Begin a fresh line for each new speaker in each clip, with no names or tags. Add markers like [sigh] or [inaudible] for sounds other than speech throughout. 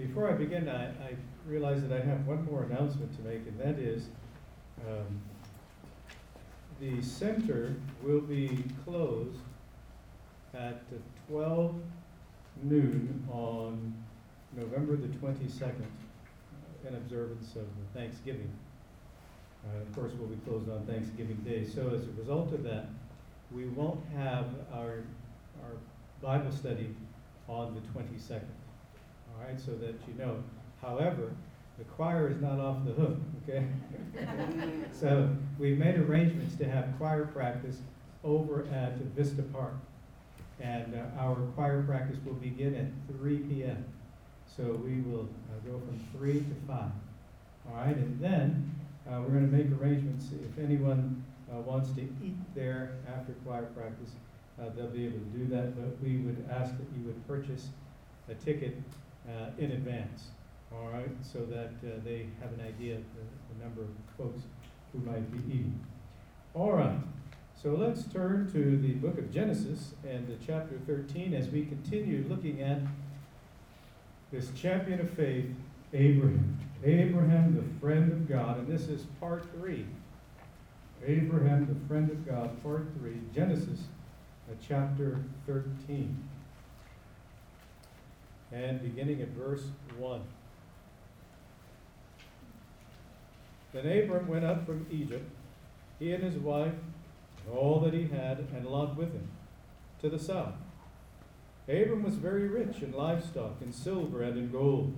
Before I begin, I, I realize that I have one more announcement to make, and that is um, the center will be closed at 12 noon on November the 22nd in observance of Thanksgiving. Uh, of course, we'll be closed on Thanksgiving Day. So as a result of that, we won't have our, our Bible study on the 22nd. All right, so that you know. However, the choir is not off the hook, okay? [laughs] so we've made arrangements to have choir practice over at Vista Park. And uh, our choir practice will begin at 3 p.m. So we will uh, go from 3 to 5. All right, and then uh, we're going to make arrangements if anyone uh, wants to eat there after choir practice. uh, they'll be able to do that, but we would ask that you would purchase a ticket uh, in advance, all right? So that uh, they have an idea of the, the number of folks who might be eating. All right, so let's turn to the book of Genesis and the chapter 13 as we continue looking at this champion of faith, Abraham. Abraham, the friend of God, and this is part three. Abraham, the friend of God, part three, Genesis uh, chapter 13. And beginning at verse 1. Then Abram went up from Egypt, he and his wife, and all that he had, and Lot with him, to the south. Abram was very rich in livestock, in silver, and in gold.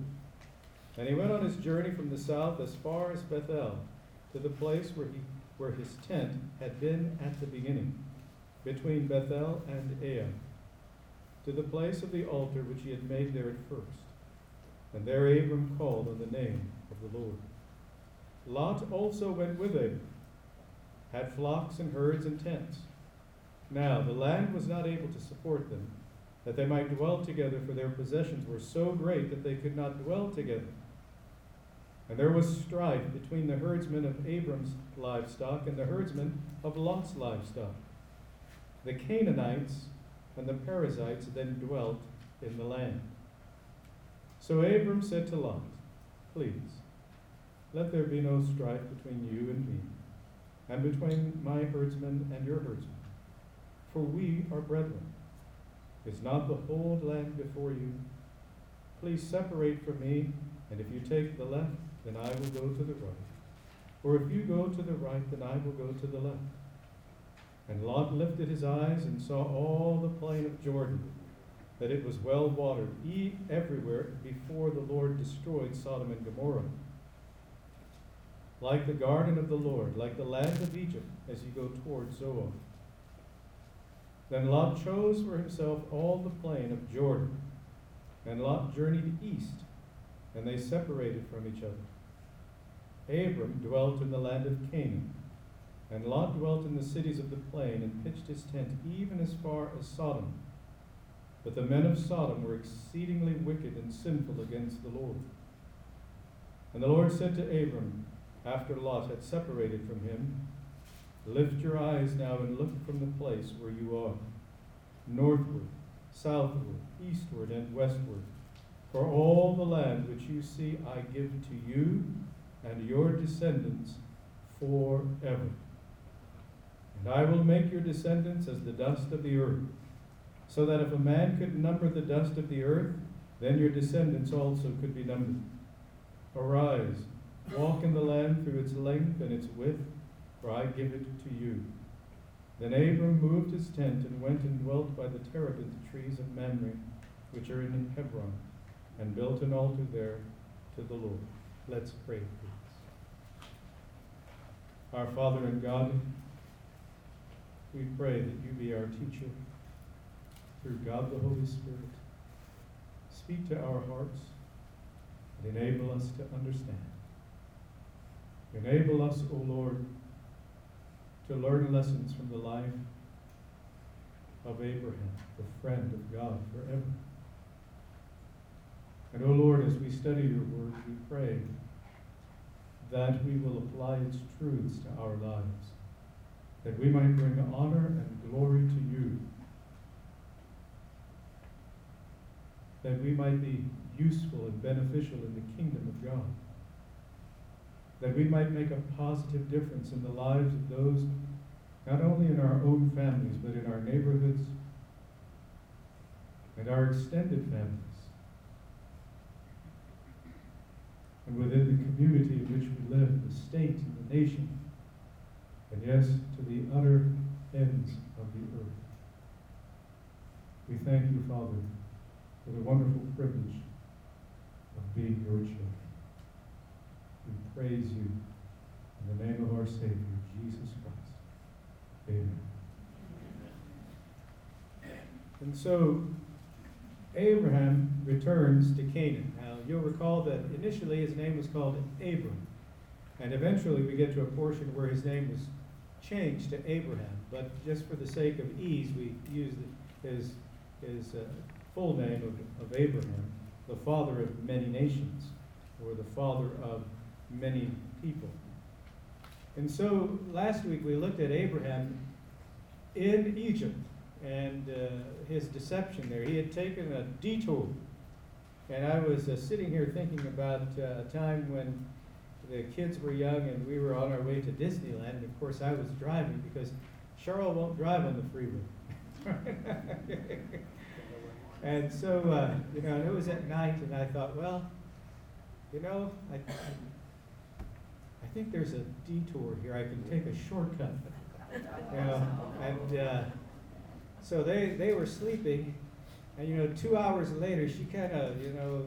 And he went on his journey from the south as far as Bethel, to the place where, he, where his tent had been at the beginning, between Bethel and Ai, to the place of the altar which he had made there at first. And there Abram called on the name of the Lord. Lot also went with him, had flocks and herds and tents. Now the land was not able to support them, that they might dwell together, for their possessions were so great that they could not dwell together. And there was strife between the herdsmen of Abram's livestock and the herdsmen of Lot's livestock. The Canaanites and the Perizzites then dwelt in the land. So Abram said to Lot, Please, let there be no strife between you and me, and between my herdsmen and your herdsmen, for we are brethren. Is not the whole land before you? Please separate from me, and if you take the left, then I will go to the right. Or if you go to the right, then I will go to the left. And Lot lifted his eyes and saw all the plain of Jordan, that it was well watered, e- everywhere before the Lord destroyed Sodom and Gomorrah. Like the garden of the Lord, like the land of Egypt, as you go toward Zoar. Then Lot chose for himself all the plain of Jordan, and Lot journeyed east, and they separated from each other. Abram dwelt in the land of Canaan, and Lot dwelt in the cities of the plain, and pitched his tent even as far as Sodom. But the men of Sodom were exceedingly wicked and sinful against the Lord. And the Lord said to Abram, after Lot had separated from him, Lift your eyes now and look from the place where you are, northward, southward, eastward, and westward. For all the land which you see I give to you and your descendants forever. And I will make your descendants as the dust of the earth, so that if a man could number the dust of the earth, then your descendants also could be numbered. Arise, walk in the land through its length and its width for I give it to you. Then Abram moved his tent and went and dwelt by the terebinth trees of Mamre, which are in Hebron, and built an altar there to the Lord. Let's pray, please. Our Father and God, we pray that you be our teacher through God the Holy Spirit. Speak to our hearts and enable us to understand. Enable us, O Lord, to learn lessons from the life of Abraham, the friend of God forever. And, O Lord, as we study your word, we pray that we will apply its truths to our lives, that we might bring honor and glory to you, that we might be useful and beneficial in the kingdom of God. That we might make a positive difference in the lives of those, not only in our own families, but in our neighborhoods and our extended families, and within the community in which we live, the state and the nation, and yes, to the utter ends of the earth. We thank you, Father, for the wonderful privilege of being your children. We praise you in the name of our Savior, Jesus Christ. Amen. And so Abraham returns to Canaan. Now, you'll recall that initially his name was called Abram. And eventually we get to a portion where his name was changed to Abraham, but just for the sake of ease, we use his, his uh, full name of, of Abraham, the father of many nations, or the father of many people. And so last week we looked at Abraham in Egypt and uh, his deception there. He had taken a detour. And I was uh, sitting here thinking about uh, a time when the kids were young and we were on our way to Disneyland. And of course, I was driving because Cheryl won't drive on the freeway. [laughs] and so, uh, you know, it was at night, and I thought, well, you know, I, I, think there's a detour here. I can take a shortcut. You know, and uh, so they, they were sleeping, and you know, two hours later, she kind of, you know,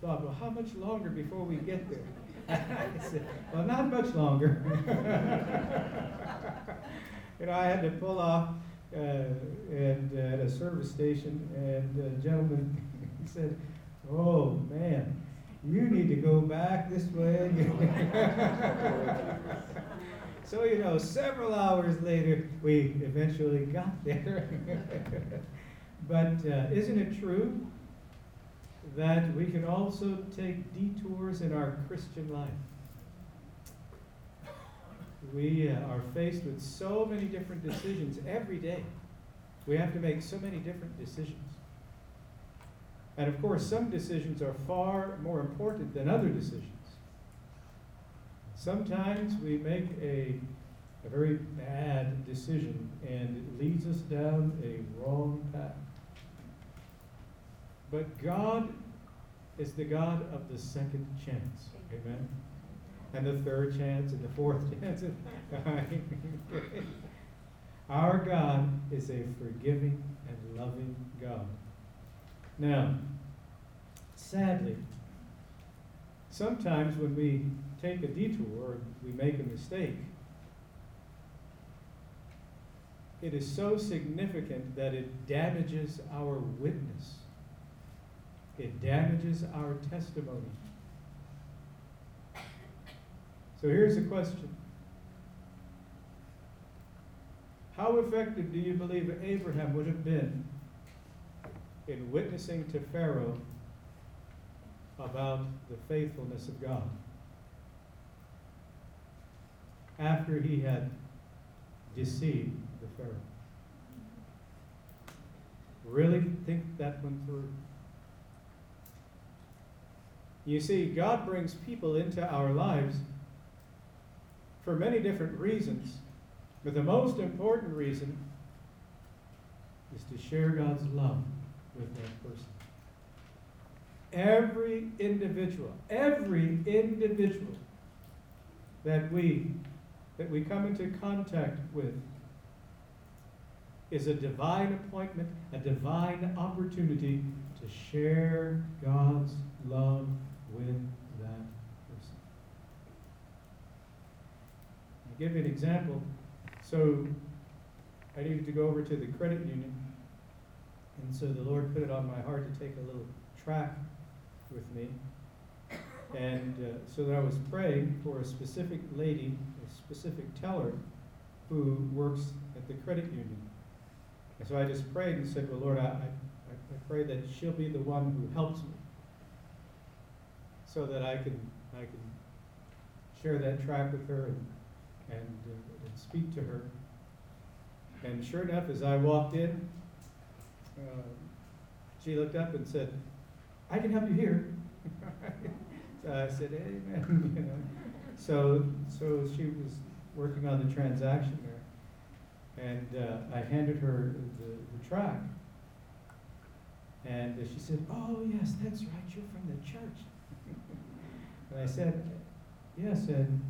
thought, well, how much longer before we get there? Said, well, not much longer. you know, I had to pull off uh, and uh, at a service station, and a gentleman [laughs] said, "Oh man, you need to go back this way." [laughs] so you know, several hours later, we eventually got there. [laughs] but uh, isn't it true that we can also take detours in our Christian life. We uh, are faced with so many different decisions every day. We have to make so many different decisions. And of course, some decisions are far more important than other decisions. Sometimes we make a, a very bad decision and it leads us down a wrong path. But God is the God of the second chance. Amen. And the third chance and the fourth [laughs] chance. [laughs] Our God is a forgiving and loving God. Now, sadly, sometimes when we take a detour or we make a mistake, it is so significant that it damages our witness it damages our testimony. So here's a question How effective do you believe Abraham would have been in witnessing to Pharaoh about the faithfulness of God? After he had deceived the Pharaoh. Really think that one through. You see, God brings people into our lives for many different reasons, but the most important reason is to share God's love with that person. Every individual, every individual that we that we come into contact with is a divine appointment, a divine opportunity to share God's love with that person. I'll give you an example. So I needed to go over to the credit union, and so the Lord put it on my heart to take a little track with me. And uh, so that I was praying for a specific lady, a specific teller who works at the credit union. And so I just prayed and said, Well, Lord, I, I, I pray that she'll be the one who helps me so that I can I can share that track with her and and, uh, and speak to her. And sure enough, as I walked in, uh, she looked up and said, "I can help you here." [laughs] so I said, "Amen." [laughs] you know. So so she was working on the transaction there, and uh, I handed her the, the track. And she said, Oh, yes, that's right, you're from the church. And I said, Yes, and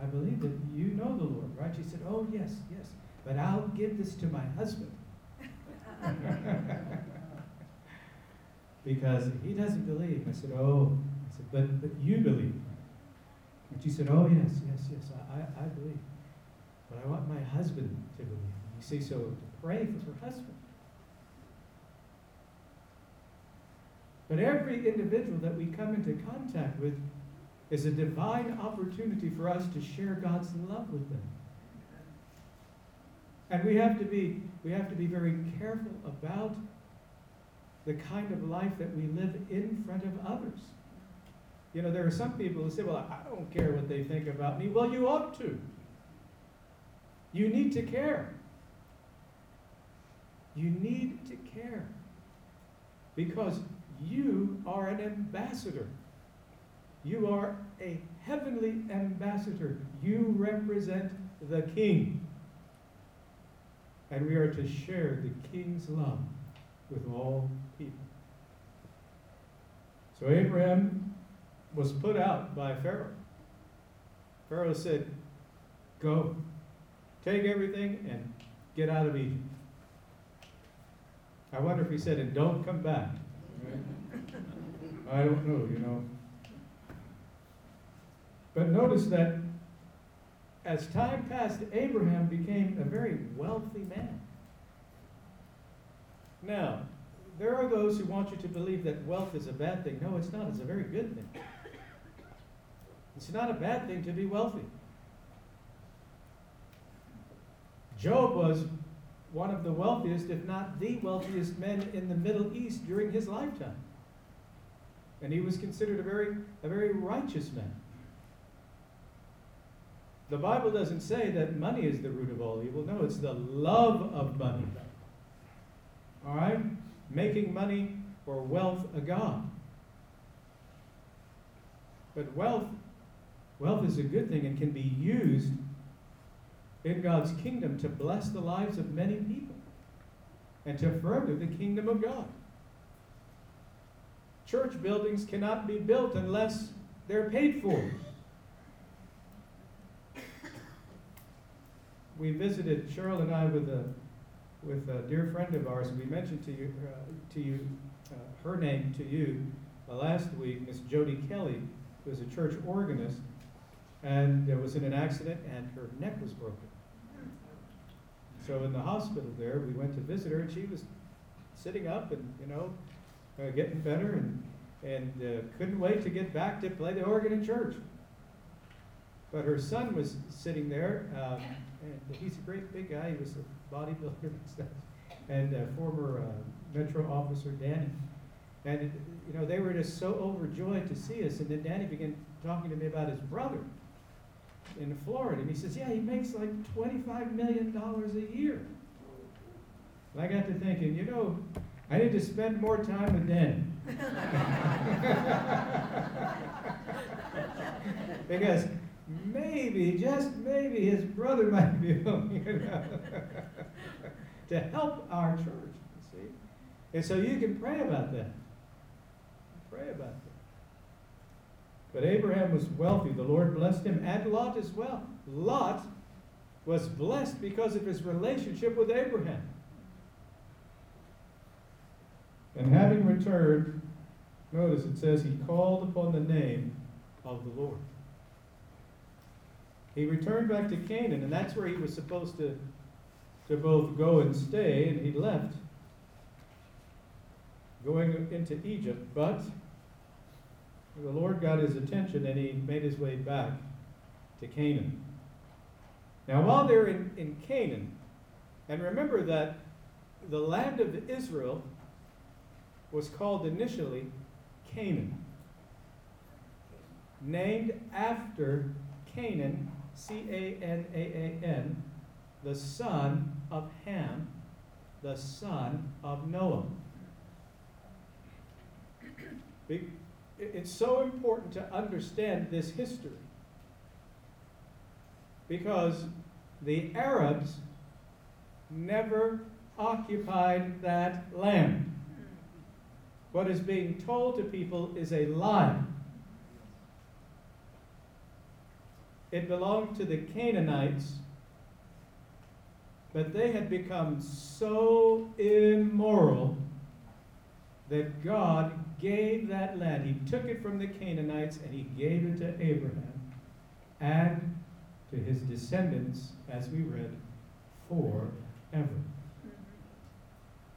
I believe that you know the Lord, right? She said, Oh, yes, yes, but I'll give this to my husband. [laughs] because he doesn't believe. I said, Oh, I said, but, but you believe. And she said, Oh, yes, yes, yes, I, I believe. But I want my husband to believe. You see, so to pray for her husband. But every individual that we come into contact with is a divine opportunity for us to share God's love with them. And we have to be, we have to be very careful about the kind of life that we live in front of others. You know, there are some people who say, Well, I don't care what they think about me. Well, you ought to. You need to care. You need to care. Because you are an ambassador. You are a heavenly ambassador. You represent the king. And we are to share the king's love with all people. So Abraham was put out by Pharaoh. Pharaoh said, Go, take everything and get out of Egypt. I wonder if he said, And don't come back. I don't know, you know. But notice that as time passed, Abraham became a very wealthy man. Now, there are those who want you to believe that wealth is a bad thing. No, it's not. It's a very good thing. It's not a bad thing to be wealthy. Job was one of the wealthiest, if not the wealthiest men in the Middle East during his lifetime. And he was considered a very, a very righteous man. The Bible doesn't say that money is the root of all evil. No, it's the love of money. All right? Making money or wealth a God. But wealth, wealth is a good thing and can be used in God's kingdom to bless the lives of many people and to further the kingdom of God. Church buildings cannot be built unless they're paid for. We visited Cheryl and I with a with a dear friend of ours. We mentioned to you uh, to you uh, her name to you uh, last week, Miss Jody Kelly, who is a church organist, and was in an accident and her neck was broken. So in the hospital there, we went to visit her, and she was sitting up and you know uh, getting better, and and uh, couldn't wait to get back to play the organ in church. But her son was sitting there, um, and he's a great big guy. He was a bodybuilder and stuff, and former uh, Metro officer, Danny. And you know they were just so overjoyed to see us. And then Danny began talking to me about his brother in Florida. And he says, Yeah, he makes like $25 million a year. And I got to thinking, you know, I need to spend more time with Dan. [laughs] because maybe, just maybe, his brother might be [laughs] willing you know, [laughs] to help our church. You see? And so you can pray about that. Pray about that. But Abraham was wealthy. The Lord blessed him, and Lot as well. Lot was blessed because of his relationship with Abraham. And having returned, notice it says he called upon the name of the Lord. He returned back to Canaan, and that's where he was supposed to, to both go and stay, and he left, going into Egypt. But the Lord got his attention and he made his way back to Canaan. Now, while they're in, in Canaan, and remember that the land of Israel was called initially Canaan, named after Canaan, C A N A A N, the son of Ham, the son of Noah it's so important to understand this history because the Arabs never occupied that land. What is being told to people is a lie. It belonged to the Canaanites, but they had become so immoral that God gave that land. He took it from the Canaanites and he gave it to Abraham and to his descendants, as we read, forever. Mm-hmm.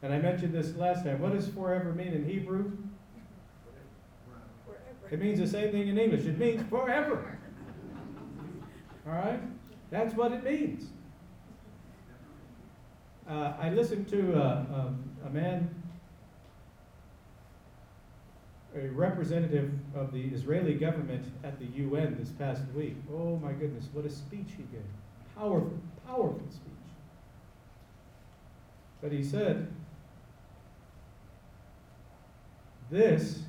And I mentioned this last time. What does forever mean in Hebrew? Forever. It means the same thing in English. It means forever. All right? That's what it means. Uh, I listened to uh, um, a man, a representative of the Israeli government at the UN this past week. Oh my goodness, what a speech he gave. Powerful, powerful speech. But he said, This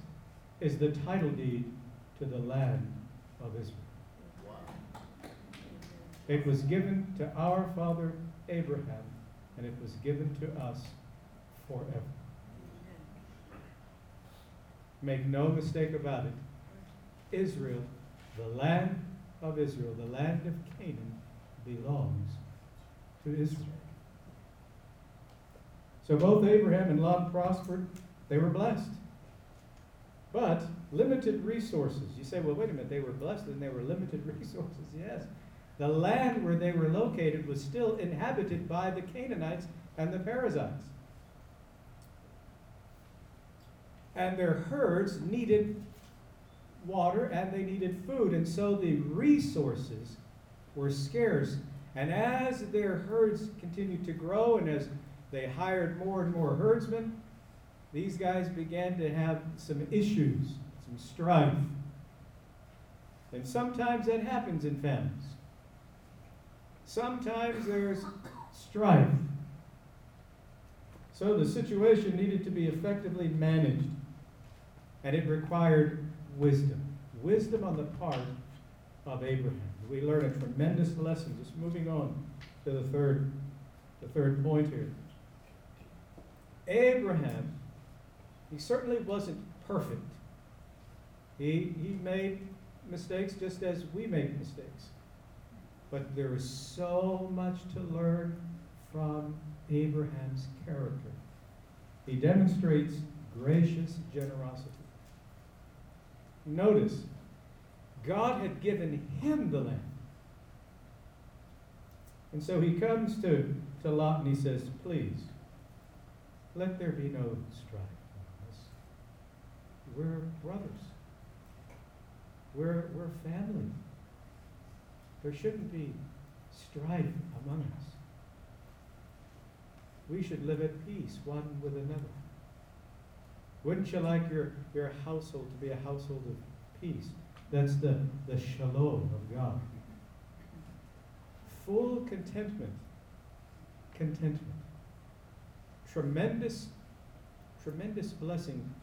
is the title deed to the land of Israel. It was given to our father Abraham, and it was given to us forever. Make no mistake about it. Israel, the land of Israel, the land of Canaan, belongs to Israel. So both Abraham and Lot prospered. They were blessed. But limited resources. You say, well, wait a minute, they were blessed and they were limited [laughs] resources. Yes. The land where they were located was still inhabited by the Canaanites and the Perizzites. And their herds needed water and they needed food, and so the resources were scarce. And as their herds continued to grow and as they hired more and more herdsmen, these guys began to have some issues, some strife. And sometimes that happens in families. Sometimes there's strife. So the situation needed to be effectively managed, and it required wisdom. Wisdom on the part of Abraham. We learn a tremendous lesson. Just moving on to the third, the third point here. Abraham he certainly wasn't perfect. He, he made mistakes just as we make mistakes. But there is so much to learn from Abraham's character. He demonstrates gracious generosity. Notice, God had given him the land. And so he comes to, to Lot and he says, Please, let there be no strife. Among us. We're brothers. We're, we're family. There shouldn't be strife among us. We should live at peace one with another. Wouldn't you like your, your household to be a household of peace? That's the, the shalom of God. Full contentment. Contentment. Tremendous, tremendous blessing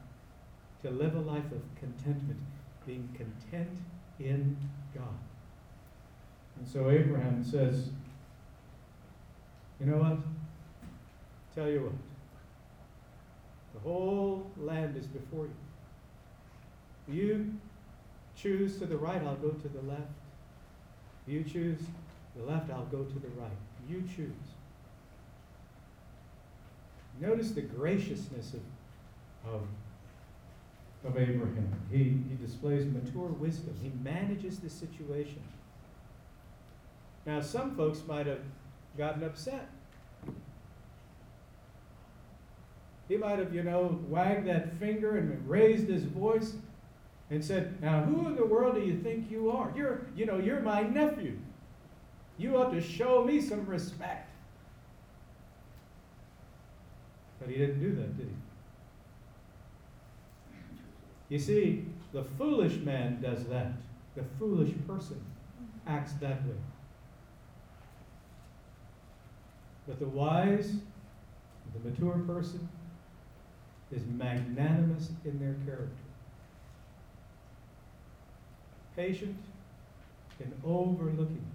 to live a life of contentment, being content in God. And so Abraham says, You know what? Tell you what. Whole land is before you. You choose to the right, I'll go to the left. You choose the left, I'll go to the right. You choose. Notice the graciousness of, of of Abraham. He, he displays mature wisdom. He manages the situation. Now, some folks might have gotten upset. He might have, you know, wagged that finger and raised his voice and said, Now, who in the world do you think you are? You're, you know, you're my nephew. You ought to show me some respect. But he didn't do that, did he? You see, the foolish man does that. The foolish person acts that way. But the wise, the mature person, is magnanimous in their character, patient in overlooking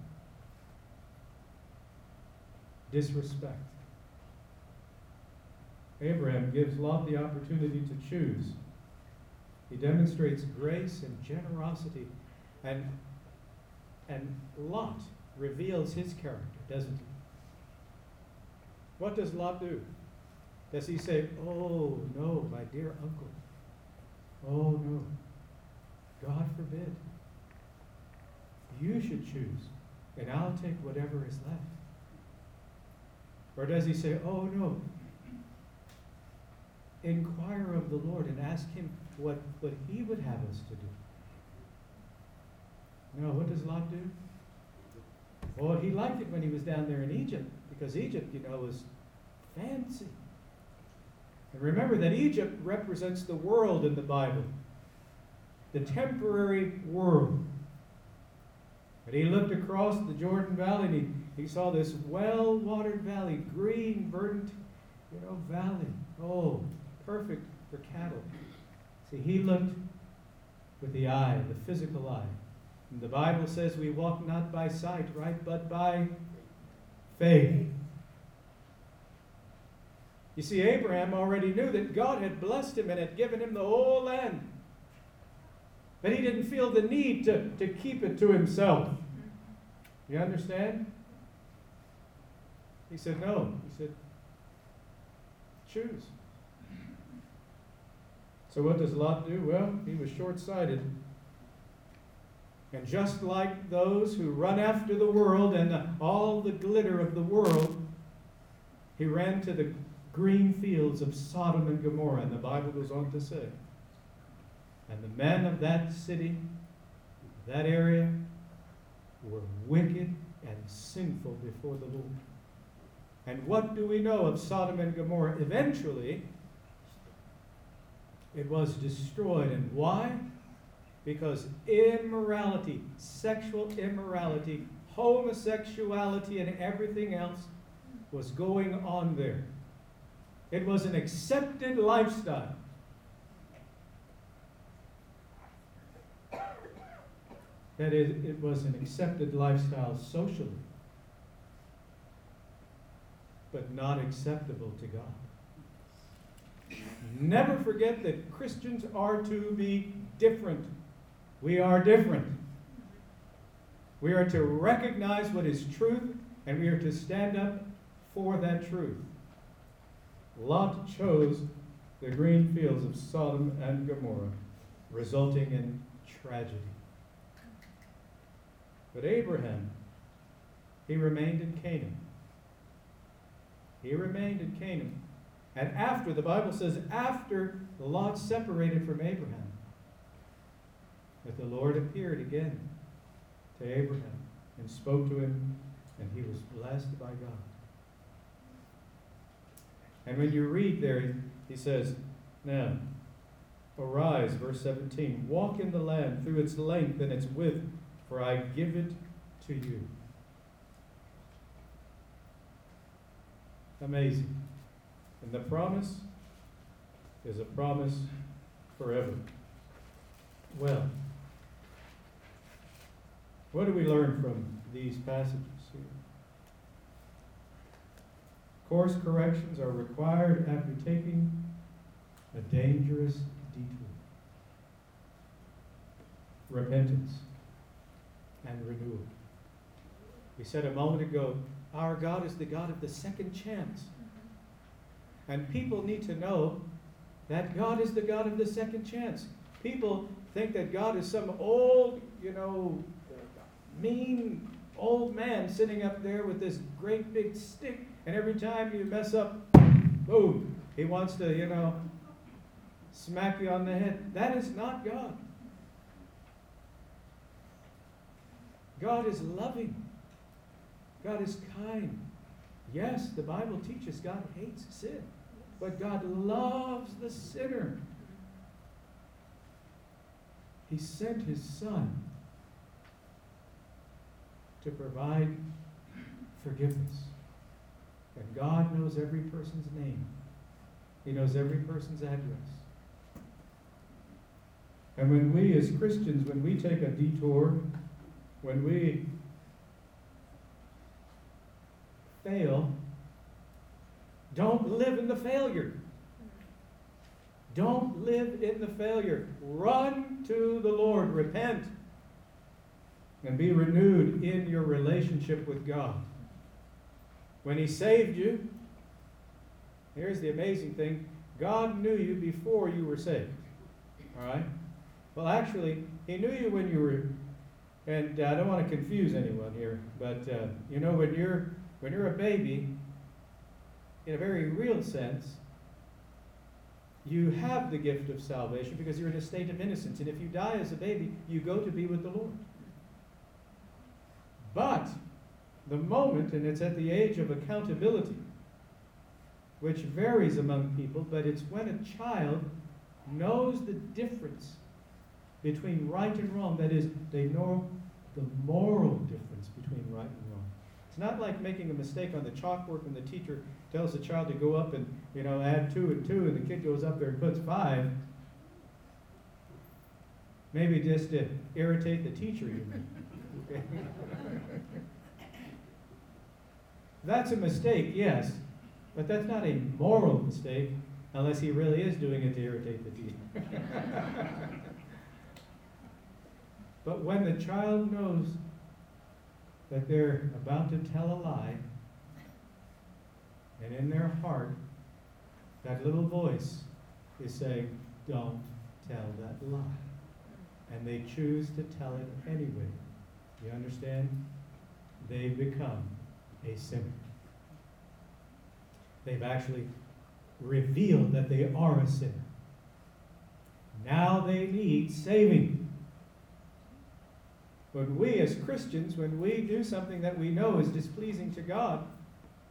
disrespect. Abraham gives Lot the opportunity to choose he demonstrates grace and generosity. And, and Lot reveals his character, doesn't he? What does Lot do? Does he say, Oh, no, my dear uncle? Oh, no. God forbid. You should choose, and I'll take whatever is left. Or does he say, Oh, no, inquire of the Lord and ask him what, what he would have us to do. No, what does Lot do? Well, he liked it when he was down there in Egypt, because Egypt, you know, was Fancy. And remember that Egypt represents the world in the Bible, the temporary world. And he looked across the Jordan Valley and he, he saw this well watered valley, green, verdant, you know, valley. Oh, perfect for cattle. See, he looked with the eye, the physical eye. And the Bible says we walk not by sight, right, but by faith. You see, Abraham already knew that God had blessed him and had given him the whole land. But he didn't feel the need to, to keep it to himself. You understand? He said, No. He said, Choose. So what does Lot do? Well, he was short sighted. And just like those who run after the world and all the glitter of the world, he ran to the green fields of Sodom and Gomorrah. And the Bible goes on to say, and the men of that city, that area, were wicked and sinful before the Lord. And what do we know of Sodom and Gomorrah? Eventually, it was destroyed. And why? Because immorality, sexual immorality, homosexuality, and everything else was going on there. It was an accepted lifestyle. That is, it was an accepted lifestyle socially, but not acceptable to God. Never forget that Christians are to be different. We are different. We are to recognize what is truth and we are to stand up for that truth. Lot chose the green fields of Sodom and Gomorrah, resulting in tragedy. But Abraham, he remained in Canaan. He remained in Canaan. And after, the Bible says, after Lot separated from Abraham, that the Lord appeared again to Abraham and spoke to him, and he was blessed by God. And when you read there, he says, Now, arise, verse 17, walk in the land through its length and its width, for I give it to you. Amazing. And the promise is a promise forever. Well, what do we learn from these passages here? Course corrections are required after taking a dangerous detour. Repentance and renewal. We said a moment ago, our God is the God of the second chance. And people need to know that God is the God of the second chance. People think that God is some old, you know, mean old man sitting up there with this great big stick, and every time you mess up, boom, he wants to, you know, smack you on the head. That is not God. God is loving. God is kind. Yes, the Bible teaches God hates sin, but God loves the sinner. He sent his son to provide forgiveness. And God knows every person's name, He knows every person's address. And when we, as Christians, when we take a detour, when we fail, don't live in the failure. Don't live in the failure. Run to the Lord. Repent and be renewed in your relationship with God. When He saved you, here's the amazing thing God knew you before you were saved. All right? Well, actually, He knew you when you were, and uh, I don't want to confuse anyone here, but uh, you know, when you're when you're a baby, in a very real sense, you have the gift of salvation because you're in a state of innocence. And if you die as a baby, you go to be with the Lord. But the moment, and it's at the age of accountability, which varies among people, but it's when a child knows the difference between right and wrong. That is, they know the moral difference between right and wrong. It's not like making a mistake on the chalkboard when the teacher tells the child to go up and, you know, add two and two, and the kid goes up there and puts five. Maybe just to irritate the teacher, you mean. [laughs] That's a mistake, yes, but that's not a moral mistake unless he really is doing it to irritate the teacher. [laughs] but when the child knows that they're about to tell a lie, and in their heart, that little voice is saying, Don't tell that lie. And they choose to tell it anyway. You understand? They become a sinner. They've actually revealed that they are a sinner. Now they need saving. But we as Christians, when we do something that we know is displeasing to God,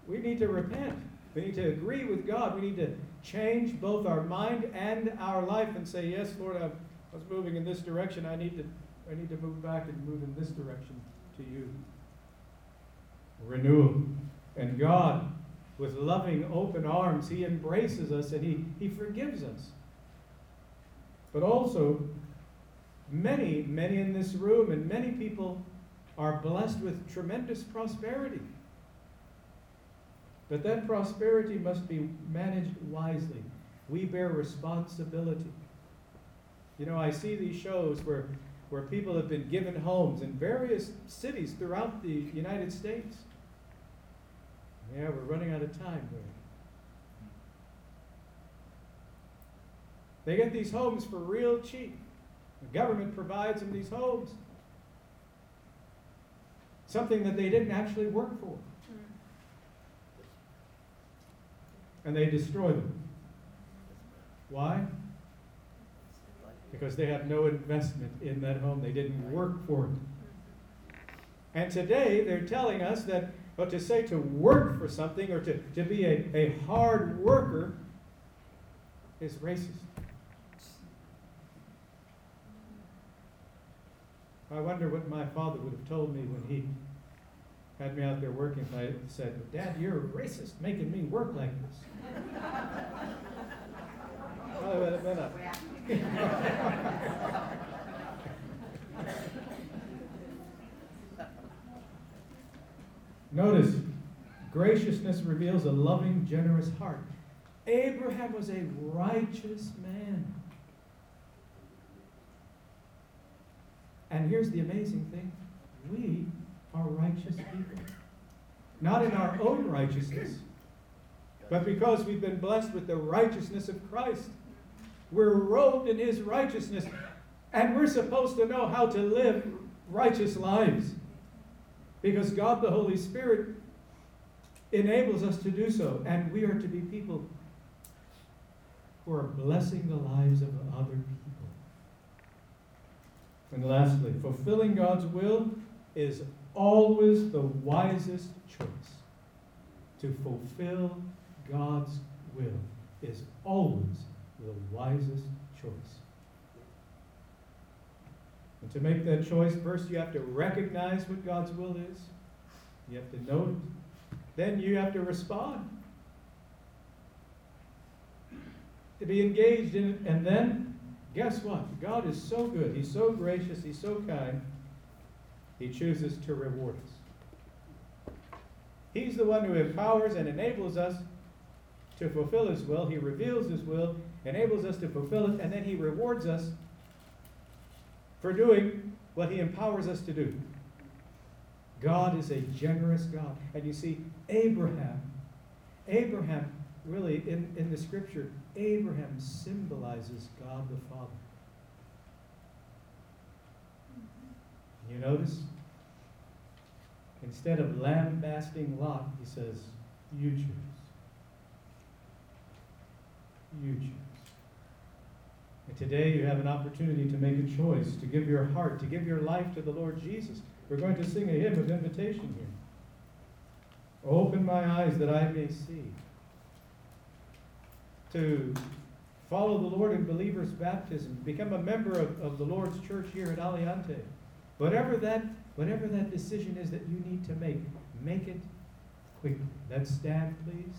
we need to repent. We need to agree with God. We need to change both our mind and our life and say, Yes, Lord, I was moving in this direction. I need to, I need to move back and move in this direction to you. Renewal. And God, with loving, open arms, He embraces us and He, he forgives us. But also, many, many in this room and many people are blessed with tremendous prosperity. But that prosperity must be managed wisely. We bear responsibility. You know, I see these shows where, where people have been given homes in various cities throughout the United States. Yeah, we're running out of time here. They get these homes for real cheap. The government provides them these homes. Something that they didn't actually work for. Hmm. And they destroy them. Why? Because they have no investment in that home. They didn't work for it. Hmm. And today they're telling us that but to say to work for something or to, to be a, a hard worker is racist. I wonder what my father would have told me when he had me out there working if I said, Dad, you're a racist making me work like this [laughs] [laughs] [laughs] wait a minute. Notice, graciousness reveals a loving, generous heart. Abraham was a righteous man. And here's the amazing thing we are righteous people. Not in our own righteousness, but because we've been blessed with the righteousness of Christ. We're robed in his righteousness, and we're supposed to know how to live righteous lives. Because God the Holy Spirit enables us to do so, and we are to be people who are blessing the lives of other people. And lastly, fulfilling God's will is always the wisest choice. To fulfill God's will is always the wisest choice. To make that choice, first you have to recognize what God's will is. You have to know it. Then you have to respond. To be engaged in it. And then, guess what? God is so good. He's so gracious. He's so kind. He chooses to reward us. He's the one who empowers and enables us to fulfill His will. He reveals His will, enables us to fulfill it, and then He rewards us for doing what He empowers us to do. God is a generous God. And you see, Abraham, Abraham, really, in, in the scripture, Abraham symbolizes God the Father. You notice? Instead of lambasting Lot, he says, You choose. You choose. And today you have an opportunity to make a choice, to give your heart, to give your life to the Lord Jesus. We're going to sing a hymn of invitation here. Open my eyes that I may see. to follow the Lord in believer's baptism, become a member of, of the Lord's church here at Aliante. Whatever that, whatever that decision is that you need to make, make it quickly. Let's stand, please,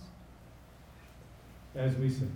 as we sing.